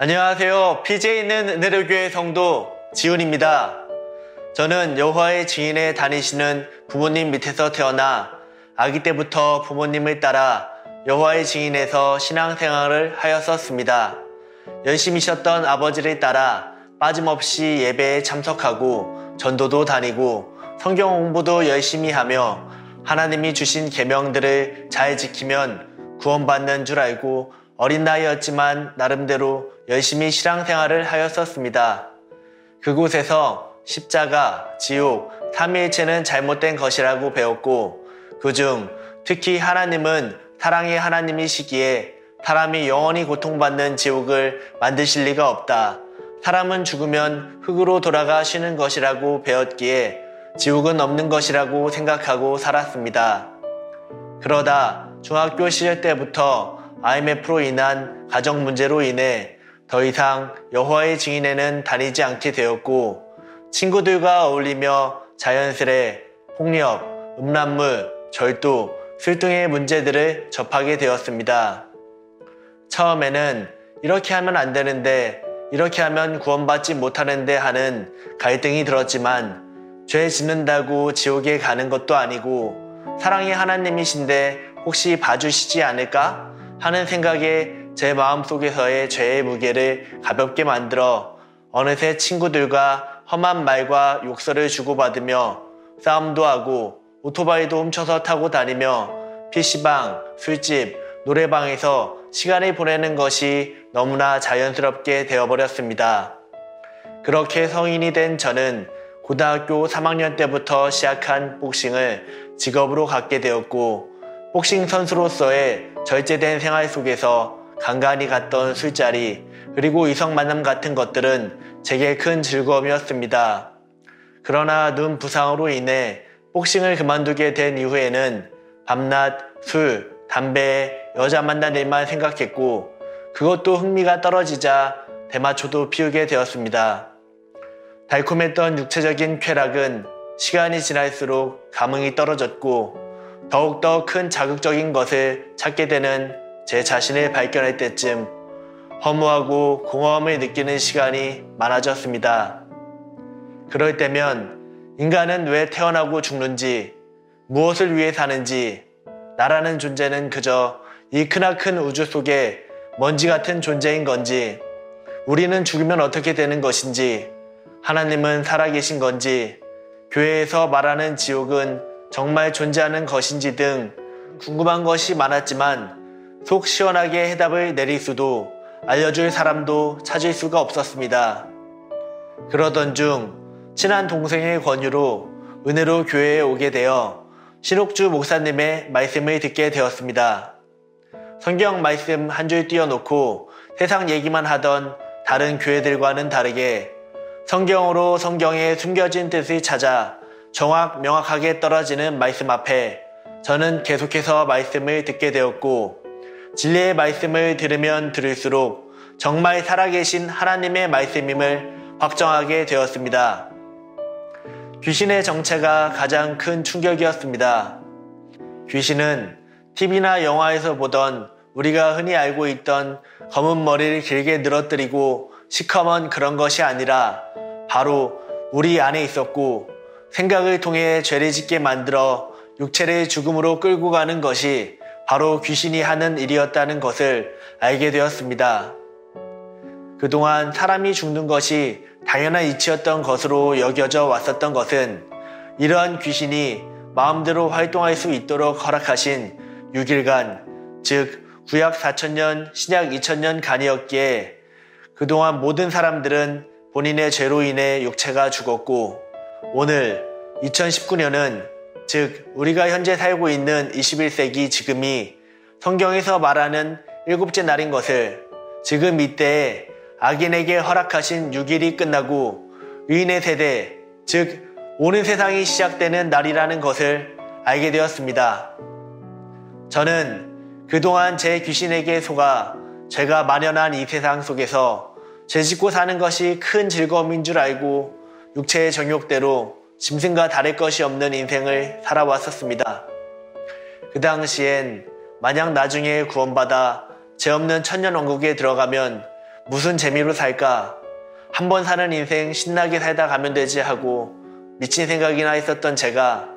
안녕하세요. PJ에 있는 은혜로교회 성도 지훈입니다. 저는 여호와의 증인에 다니시는 부모님 밑에서 태어나 아기 때부터 부모님을 따라 여호와의 증인에서 신앙생활을 하였었습니다. 열심히 쉬었던 아버지를 따라 빠짐없이 예배에 참석하고 전도도 다니고 성경 공부도 열심히 하며 하나님이 주신 계명들을 잘 지키면 구원받는 줄 알고 어린 나이였지만 나름대로 열심히 신앙생활을 하였었습니다. 그곳에서 십자가, 지옥, 삼위일체는 잘못된 것이라고 배웠고 그중 특히 하나님은 사랑의 하나님이시기에 사람이 영원히 고통받는 지옥을 만드실 리가 없다. 사람은 죽으면 흙으로 돌아가 쉬는 것이라고 배웠기에 지옥은 없는 것이라고 생각하고 살았습니다. 그러다 중학교 시절 때부터 IMF로 인한 가정 문제로 인해 더 이상 여호와의 증인에는 다니지 않게 되었고 친구들과 어울리며 자연스레 폭력, 음란물, 절도, 술 등의 문제들을 접하게 되었습니다. 처음에는 이렇게 하면 안 되는데 이렇게 하면 구원받지 못하는데 하는 갈등이 들었지만 죄 짓는다고 지옥에 가는 것도 아니고 사랑의 하나님이신데 혹시 봐주시지 않을까 하는 생각에 제 마음속에서의 죄의 무게를 가볍게 만들어 어느새 친구들과 험한 말과 욕설을 주고받으며 싸움도 하고 오토바이도 훔쳐서 타고 다니며 PC방, 술집, 노래방에서 시간을 보내는 것이 너무나 자연스럽게 되어버렸습니다. 그렇게 성인이 된 저는 고등학교 3학년 때부터 시작한 복싱을 직업으로 갖게 되었고 복싱 선수로서의 절제된 생활 속에서 간간히 갔던 술자리 그리고 이성 만남 같은 것들은 제게 큰 즐거움이었습니다. 그러나 눈 부상으로 인해 복싱을 그만두게 된 이후에는 밤낮 술, 담배, 여자 만난 일만 생각했고 그것도 흥미가 떨어지자 대마초도 피우게 되었습니다. 달콤했던 육체적인 쾌락은 시간이 지날수록 감흥이 떨어졌고 더욱더 큰 자극적인 것을 찾게 되는 제 자신을 발견할 때쯤 허무하고 공허함을 느끼는 시간이 많아졌습니다. 그럴 때면 인간은 왜 태어나고 죽는지, 무엇을 위해 사는지, 나라는 존재는 그저 이 크나큰 우주 속에 먼지 같은 존재인 건지, 우리는 죽으면 어떻게 되는 것인지, 하나님은 살아계신 건지, 교회에서 말하는 지옥은 정말 존재하는 것인지 등 궁금한 것이 많았지만 속 시원하게 해답을 내릴 수도 알려줄 사람도 찾을 수가 없었습니다. 그러던 중 친한 동생의 권유로 은혜로 교회에 오게 되어 신옥주 목사님의 말씀을 듣게 되었습니다. 성경 말씀 한 줄 띄워놓고 세상 얘기만 하던 다른 교회들과는 다르게 성경으로 성경에 숨겨진 뜻을 찾아 정확 명확하게 떨어지는 말씀 앞에 저는 계속해서 말씀을 듣게 되었고 진리의 말씀을 들으면 들을수록 정말 살아계신 하나님의 말씀임을 확정하게 되었습니다. 귀신의 정체가 가장 큰 충격이었습니다. 귀신은 TV나 영화에서 보던 우리가 흔히 알고 있던 검은 머리를 길게 늘어뜨리고 시커먼 그런 것이 아니라 바로 우리 안에 있었고 생각을 통해 죄를 짓게 만들어 육체를 죽음으로 끌고 가는 것이 바로 귀신이 하는 일이었다는 것을 알게 되었습니다. 그동안 사람이 죽는 것이 당연한 이치였던 것으로 여겨져 왔었던 것은 이러한 귀신이 마음대로 활동할 수 있도록 허락하신 6일간, 즉 구약 4천년, 신약 2천년 간이었기에 그동안 모든 사람들은 본인의 죄로 인해 육체가 죽었고 오늘 2019년은 즉 우리가 현재 살고 있는 21세기 지금이 성경에서 말하는 일곱째 날인 것을 지금 이때에 악인에게 허락하신 6일이 끝나고 의인의 세대, 즉 오는 세상이 시작되는 날이라는 것을 알게 되었습니다. 저는 그동안 제 귀신에게 속아 제가 만연한 이 세상 속에서 죄 짓고 사는 것이 큰 즐거움인 줄 알고 육체의 정욕대로 짐승과 다를 것이 없는 인생을 살아왔었습니다. 그 당시엔 만약 나중에 구원받아 죄 없는 천년 왕국에 들어가면 무슨 재미로 살까? 한 번 사는 인생 신나게 살다 가면 되지 하고 미친 생각이나 했었던 제가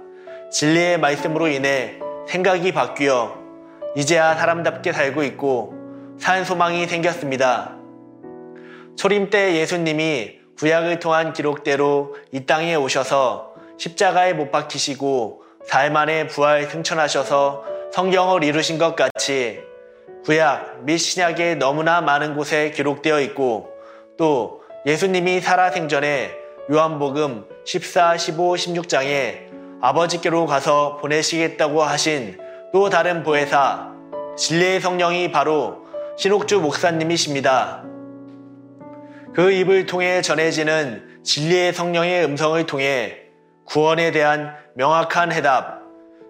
진리의 말씀으로 인해 생각이 바뀌어 이제야 사람답게 살고 있고 산 소망이 생겼습니다. 초림 때 예수님이 구약을 통한 기록대로 이 땅에 오셔서 십자가에 못 박히시고 사흘 만에 부활 승천하셔서 성경을 이루신 것 같이 구약 및 신약의 너무나 많은 곳에 기록되어 있고 또 예수님이 살아생전에 요한복음 14, 15, 16장에 아버지께로 가서 보내시겠다고 하신 또 다른 보혜사 진리의 성령이 바로 신옥주 목사님이십니다. 그 입을 통해 전해지는 진리의 성령의 음성을 통해 구원에 대한 명확한 해답,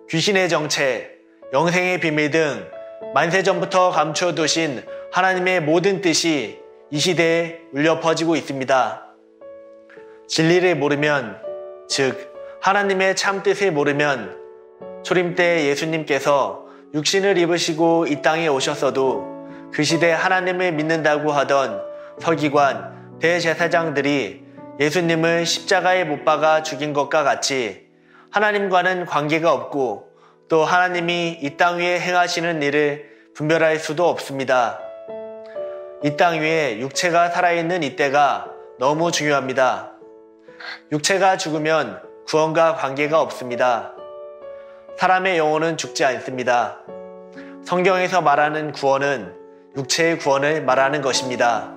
귀신의 정체, 영생의 비밀 등 만세전부터 감춰두신 하나님의 모든 뜻이 이 시대에 울려 퍼지고 있습니다. 진리를 모르면, 즉, 하나님의 참 뜻을 모르면 초림 때 예수님께서 육신을 입으시고 이 땅에 오셨어도 그 시대 하나님을 믿는다고 하던 서기관, 대제사장들이 예수님을 십자가에 못 박아 죽인 것과 같이 하나님과는 관계가 없고 또 하나님이 이 땅 위에 행하시는 일을 분별할 수도 없습니다. 이 땅 위에 육체가 살아있는 이때가 너무 중요합니다. 육체가 죽으면 구원과 관계가 없습니다. 사람의 영혼은 죽지 않습니다. 성경에서 말하는 구원은 육체의 구원을 말하는 것입니다.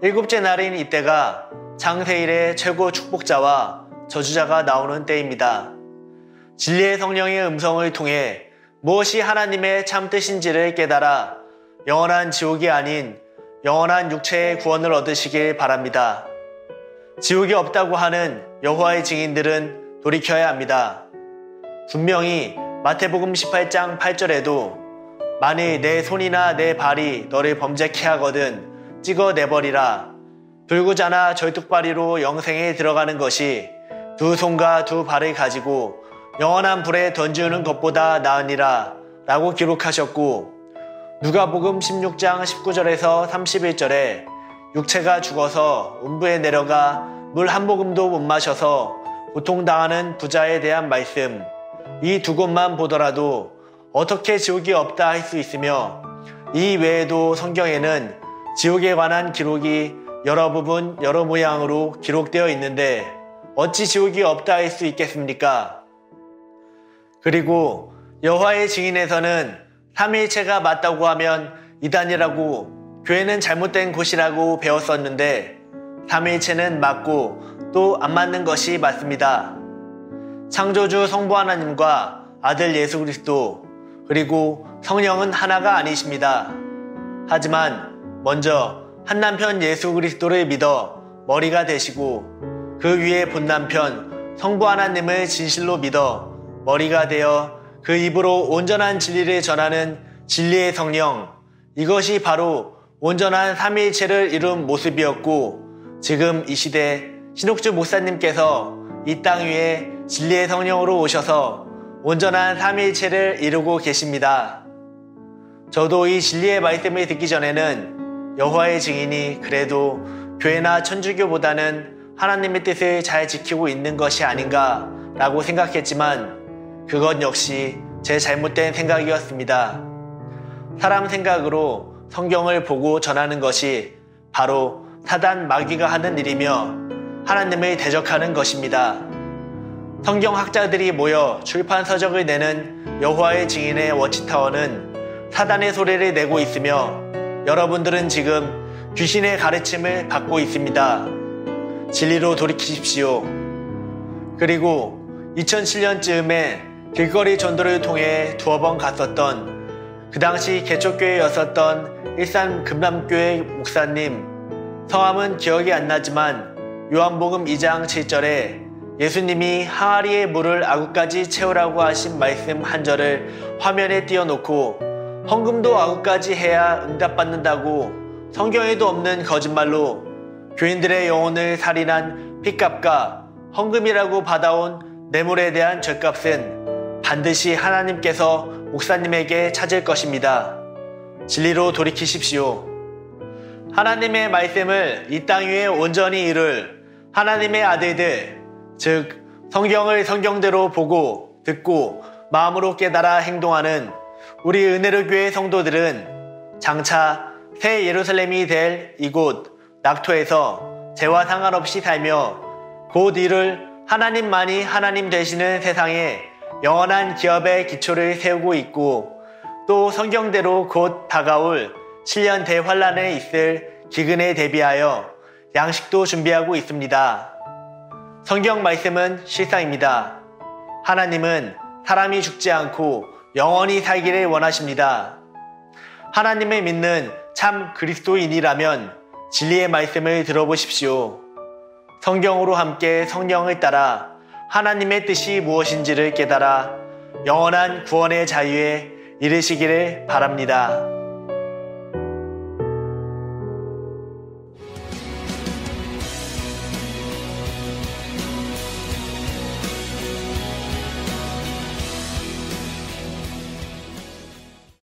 일곱째 날인 이때가 장세일의 최고 축복자와 저주자가 나오는 때입니다. 진리의 성령의 음성을 통해 무엇이 하나님의 참 뜻인지를 깨달아 영원한 지옥이 아닌 영원한 육체의 구원을 얻으시길 바랍니다. 지옥이 없다고 하는 여호와의 증인들은 돌이켜야 합니다. 분명히 마태복음 18장 8절에도 만일 내 손이나 내 발이 너를 범죄케 하거든 찍어내버리라. 불구자나 절뚝발이로 영생에 들어가는 것이 두 손과 두 발을 가지고 영원한 불에 던지는 것보다 나으니라 라고 기록하셨고 누가복음 16장 19절에서 31절에 육체가 죽어서 음부에 내려가 물 한 모금도 못 마셔서 고통당하는 부자에 대한 말씀 이 두 곳만 보더라도 어떻게 지옥이 없다 할 수 있으며 이 외에도 성경에는 지옥에 관한 기록이 여러 부분 여러 모양으로 기록되어 있는데 어찌 지옥이 없다 할 수 있겠습니까? 그리고 여호와의 증인에서는 삼위일체가 맞다고 하면 이단이라고 교회는 잘못된 곳이라고 배웠었는데 삼위일체는 맞고 또 안 맞는 것이 맞습니다. 창조주 성부 하나님과 아들 예수 그리스도 그리고 성령은 하나가 아니십니다. 하지만 먼저 한 남편 예수 그리스도를 믿어 머리가 되시고 그 위에 본 남편 성부 하나님을 진실로 믿어 머리가 되어 그 입으로 온전한 진리를 전하는 진리의 성령 이것이 바로 온전한 삼위일체를 이룬 모습이었고 지금 이 시대 신옥주 목사님께서 이 땅 위에 진리의 성령으로 오셔서 온전한 삼위일체를 이루고 계십니다. 저도 이 진리의 말씀을 듣기 전에는 여호와의 증인이 그래도 교회나 천주교보다는 하나님의 뜻을 잘 지키고 있는 것이 아닌가라고 생각했지만 그것 역시 제 잘못된 생각이었습니다. 사람 생각으로 성경을 보고 전하는 것이 바로 사단 마귀가 하는 일이며 하나님을 대적하는 것입니다. 성경학자들이 모여 출판 서적을 내는 여호와의 증인의 워치타워는 사단의 소리를 내고 있으며 여러분들은 지금 귀신의 가르침을 받고 있습니다. 진리로 돌이키십시오. 그리고 2007년쯤에 길거리 전도를 통해 두어 번 갔었던 그 당시 개척교회였었던 일산 금남교회 목사님 성함은 기억이 안 나지만 요한복음 2장 7절에 예수님이 항아리의 물을 아구까지 채우라고 하신 말씀 한 절을 화면에 띄워놓고 헌금도 아구까지 해야 응답받는다고 성경에도 없는 거짓말로 교인들의 영혼을 살인한 핏값과 헌금이라고 받아온 뇌물에 대한 죄값은 반드시 하나님께서 목사님에게 찾을 것입니다. 진리로 돌이키십시오. 하나님의 말씀을 이 땅 위에 온전히 이룰 하나님의 아들들, 즉 성경을 성경대로 보고 듣고 마음으로 깨달아 행동하는 우리 은혜로 교회 성도들은 장차 새 예루살렘이 될 이곳 낙토에서 죄와 상관없이 살며 곧 이를 하나님만이 하나님 되시는 세상에 영원한 기업의 기초를 세우고 있고 또 성경대로 곧 다가올 7년 대환란에 있을 기근에 대비하여 양식도 준비하고 있습니다. 성경 말씀은 실상입니다. 하나님은 사람이 죽지 않고 영원히 살기를 원하십니다. 하나님을 믿는 참 그리스도인이라면 진리의 말씀을 들어보십시오. 성경으로 함께 성령을 따라 하나님의 뜻이 무엇인지를 깨달아 영원한 구원의 자유에 이르시기를 바랍니다.